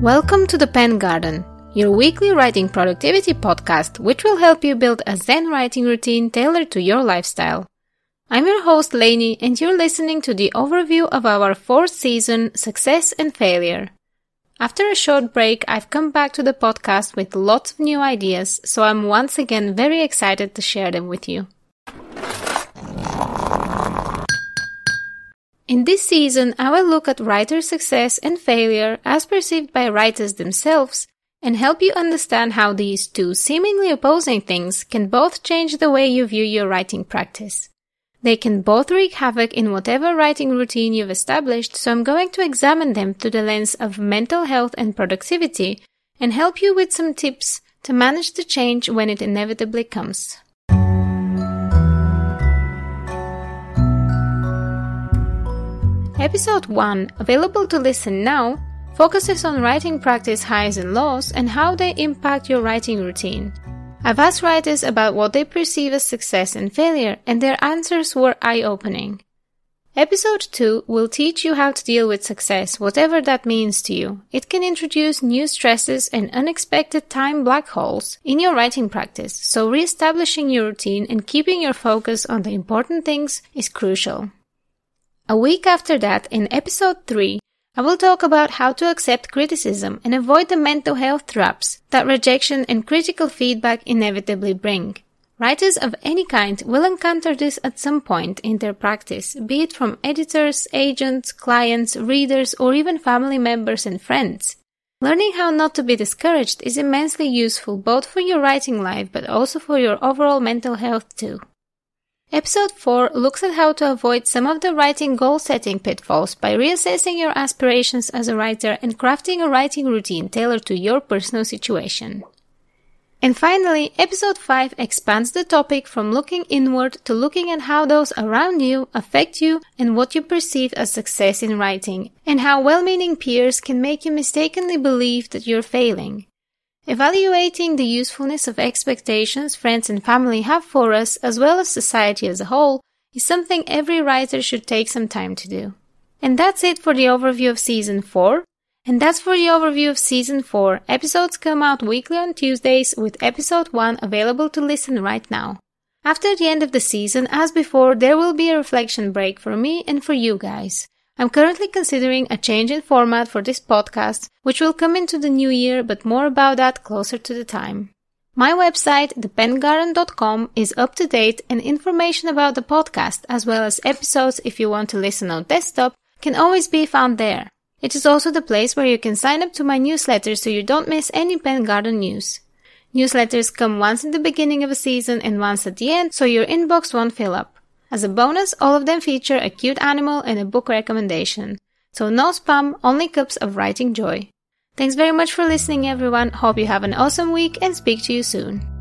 Welcome to the Pen Garden, your weekly writing productivity podcast, which will help you build a Zen writing routine tailored to your lifestyle. I'm your host, Lainey, and you're listening to the overview of our fourth season, Success and Failure. After a short break, I've come back to the podcast with lots of new ideas, so I'm once again very excited to share them with you. In this season, I will look at writer success and failure as perceived by writers themselves and help you understand how these two seemingly opposing things can both change the way you view your writing practice. They can both wreak havoc in whatever writing routine you've established, so I'm going to examine them through the lens of mental health and productivity and help you with some tips to manage the change when it inevitably comes. Episode 1, available to listen now, focuses on writing practice highs and lows and how they impact your writing routine. I've asked writers about what they perceive as success and failure, and their answers were eye opening. Episode 2 will teach you how to deal with success, whatever that means to you. It can introduce new stresses and unexpected time black holes in your writing practice, so re establishing your routine and keeping your focus on the important things is crucial. A week after that, in episode 3, I will talk about how to accept criticism and avoid the mental health traps that rejection and critical feedback inevitably bring. Writers of any kind will encounter this at some point in their practice, be it from editors, agents, clients, readers, or even family members and friends. Learning how not to be discouraged is immensely useful both for your writing life but also for your overall mental health too. Episode 4 looks at how to avoid some of the writing goal setting pitfalls by reassessing your aspirations as a writer and crafting a writing routine tailored to your personal situation. And finally, episode 5 expands the topic from looking inward to looking at how those around you affect you and what you perceive as success in writing, and how well-meaning peers can make you mistakenly believe that you're failing. Evaluating the usefulness of expectations friends and family have for us, as well as society as a whole, is something every writer should take some time to do. And that's it for the overview of season 4. And that's for the overview of season 4. Episodes come out weekly on Tuesdays with episode 1 available to listen right now. After the end of the season, as before, there will be a reflection break for me and for you guys. I'm currently considering a change in format for this podcast, which will come into the new year, but more about that closer to the time. My website, thepengarden.com, is up to date and information about the podcast, as well as episodes if you want to listen on desktop, can always be found there. It is also the place where you can sign up to my newsletter so you don't miss any Pen Garden news. Newsletters come once in the beginning of a season and once at the end, so your inbox won't fill up. As a bonus, all of them feature a cute animal and a book recommendation. So no spam, only cups of writing joy. Thanks very much for listening everyone. Hope you have an awesome week and speak to you soon.